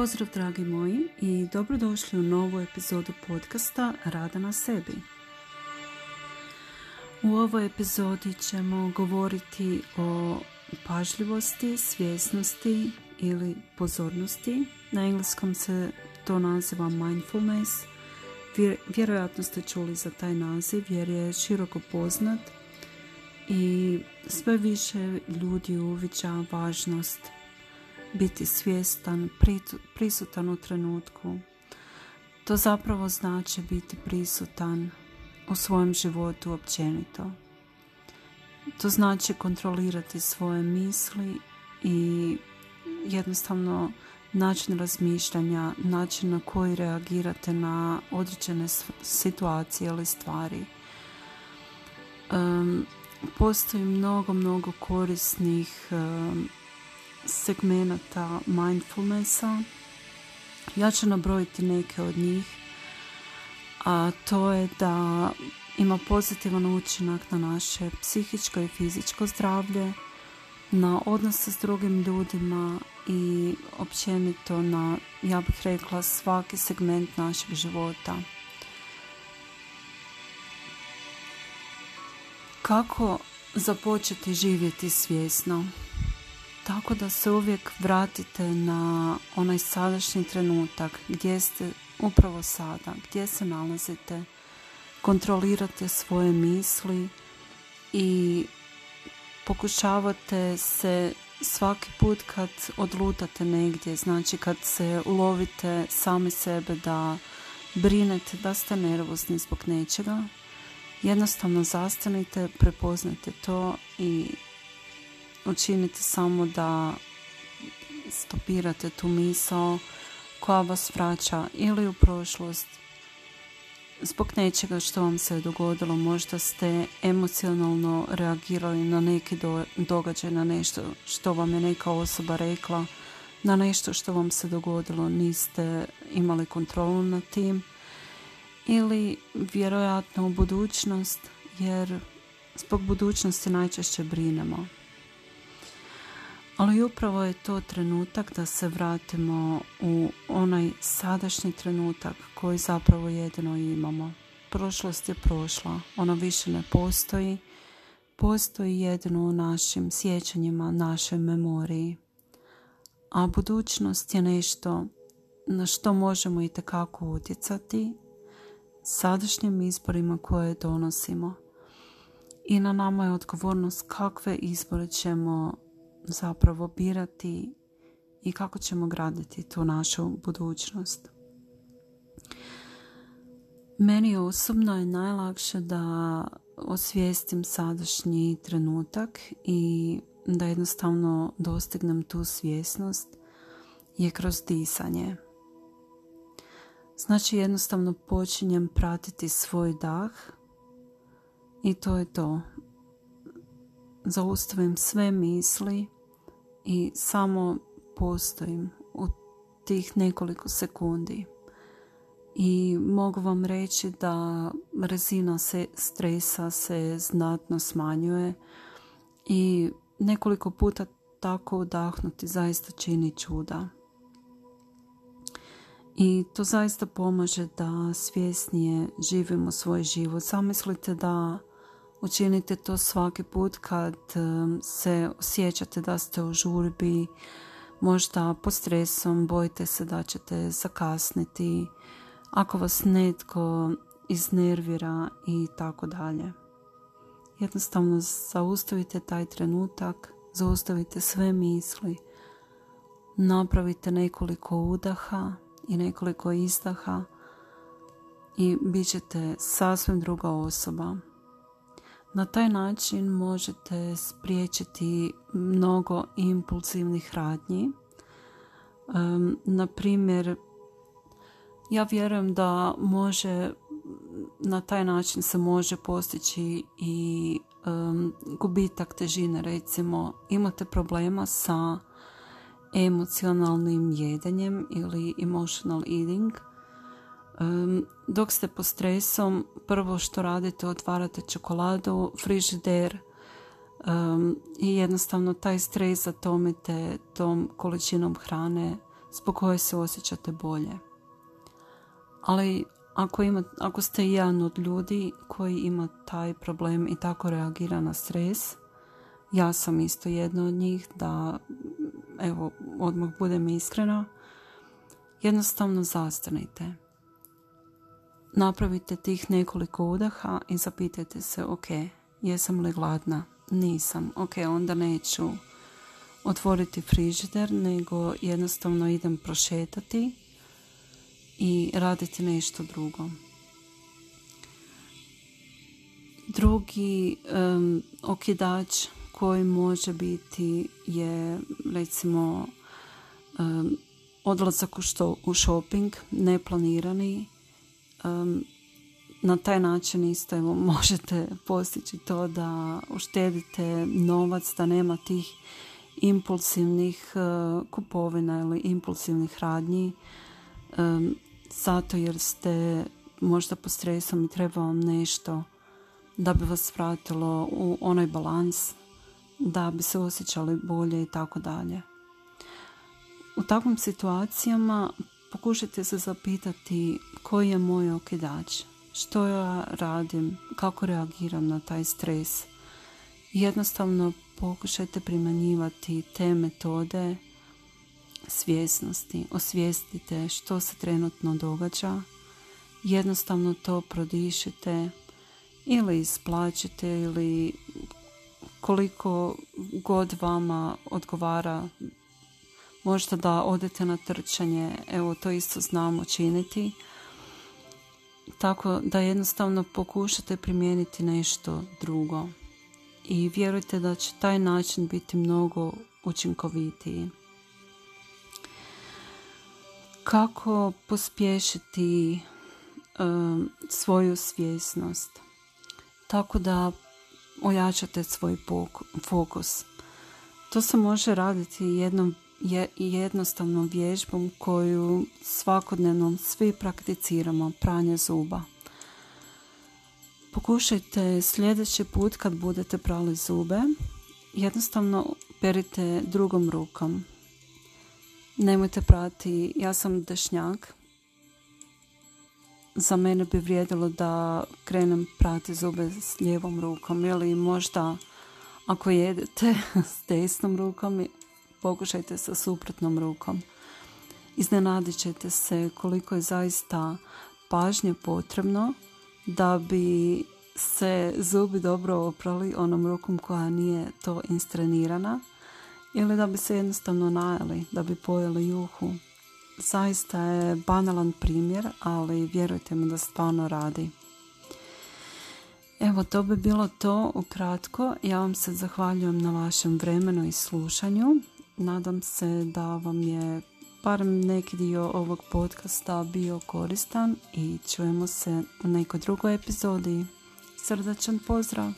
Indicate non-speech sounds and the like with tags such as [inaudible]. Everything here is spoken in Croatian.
Pozdrav dragi moji i dobrodošli u novu epizodu podcasta Rada na sebi. U ovoj epizodi ćemo govoriti o pažljivosti, svjesnosti ili pozornosti. Na engleskom se to naziva mindfulness. Vjerojatno ste čuli za taj naziv jer je široko poznat i sve više ljudi uviđa važnost biti svjestan, prisutan u trenutku. To zapravo znači biti prisutan u svojem životu općenito. To znači kontrolirati svoje misli i jednostavno način razmišljanja, način na koji reagirate na određene situacije ili stvari. Um, postoji mnogo, mnogo korisnih um, segmenata mindfulnessa. Ja ću nabrojiti neke od njih, a to je da ima pozitivan učinak na naše psihičko i fizičko zdravlje, na odnose s drugim ljudima i općenito na, ja bih rekla, svaki segment našeg života. Kako započeti živjeti svjesno? Tako da se uvijek vratite na onaj sadašnji trenutak gdje ste upravo sada, gdje se nalazite, kontrolirate svoje misli i pokušavate se svaki put kad odlutate negdje, znači kad se ulovite sami sebe da brinete, da ste nervozni zbog nečega, jednostavno zastanite, prepoznate to i učinite samo da stopirate tu misao koja vas vraća ili u prošlost zbog nečega što vam se dogodilo. Možda ste emocionalno reagirali na neki događaj, na nešto što vam je neka osoba rekla, na nešto što vam se dogodilo, niste imali kontrolu nad tim ili vjerojatno u budućnost jer zbog budućnosti najčešće brinemo. Ali upravo je to trenutak da se vratimo u onaj sadašnji trenutak koji zapravo jedino imamo. Prošlost je prošla, ona više ne postoji, postoji jedino u našim sjećanjima, našoj memoriji. A budućnost je nešto na što možemo i tekako utjecati sadašnjim izborima koje donosimo. I na nama je odgovornost kakve izbore ćemo zapravo birati i kako ćemo graditi tu našu budućnost. Meni osobno je najlakše da osvijestim sadašnji trenutak i da jednostavno dostignem tu svjesnost je kroz disanje. Znači jednostavno počinjem pratiti svoj dah i to je to zaustavim sve misli i samo postojim u tih nekoliko sekundi. I mogu vam reći da razina se stresa se znatno smanjuje i nekoliko puta tako udahnuti zaista čini čuda. I to zaista pomaže da svjesnije živimo svoj život. Zamislite da Učinite to svaki put kad se osjećate da ste u žurbi, možda pod stresom, bojite se da ćete zakasniti, ako vas netko iznervira i tako dalje. Jednostavno zaustavite taj trenutak, zaustavite sve misli, napravite nekoliko udaha i nekoliko izdaha i bit ćete sasvim druga osoba. Na taj način možete spriječiti mnogo impulsivnih radnji. na primjer, ja vjerujem da može na taj način se može postići i gubitak težine. Recimo, imate problema sa emocionalnim jedanjem ili emotional eating – dok ste pod stresom, prvo što radite, otvarate čokoladu, frižider i jednostavno taj stres zatomite tom količinom hrane zbog koje se osjećate bolje. Ali ako, ima, ako ste jedan od ljudi koji ima taj problem i tako reagira na stres, ja sam isto jedna od njih da, evo, odmah budem iskrena, jednostavno zastanite. Napravite tih nekoliko udaha i zapitajte se, ok, jesam li gladna? Nisam. Ok, onda neću otvoriti frižider, nego jednostavno idem prošetati i raditi nešto drugo. Drugi um, okidač koji može biti je recimo um, odlazak u, što, u shopping, neplanirani. Um, na taj način isto evo, [laughs] možete postići to da uštedite novac, da nema tih impulsivnih uh, kupovina ili impulsivnih radnji um, zato jer ste možda pod stresom i treba vam nešto da bi vas vratilo u onaj balans, da bi se osjećali bolje i tako dalje. U takvim situacijama pokušajte se zapitati koji je moj okidač, što ja radim, kako reagiram na taj stres. Jednostavno pokušajte primjenjivati te metode svjesnosti. Osvijestite što se trenutno događa. Jednostavno to prodišite ili isplaćite ili koliko god vama odgovara možda da odete na trčanje, evo to isto znamo činiti. Tako da jednostavno pokušate primijeniti nešto drugo. I vjerujte da će taj način biti mnogo učinkovitiji kako pospješiti um, svoju svjesnost tako da ojačate svoj fokus. To se može raditi jednom je jednostavnom vježbom koju svakodnevno svi prakticiramo, pranje zuba. Pokušajte sljedeći put kad budete prali zube, jednostavno perite drugom rukom Nemojte prati, ja sam dešnjak. Za mene bi vrijedilo da krenem prati zube s lijevom rukom ili možda ako jedete [laughs] s desnom rukom pokušajte sa suprotnom rukom. Iznenadit ćete se koliko je zaista pažnje potrebno da bi se zubi dobro oprali onom rukom koja nije to instrenirana ili da bi se jednostavno najeli, da bi pojeli juhu. Zaista je banalan primjer, ali vjerujte mi da stvarno radi. Evo, to bi bilo to ukratko. Ja vam se zahvaljujem na vašem vremenu i slušanju. Nadam se da vam je barem neki dio ovog podcasta bio koristan i čujemo se u nekoj drugoj epizodi. Srdačan pozdrav!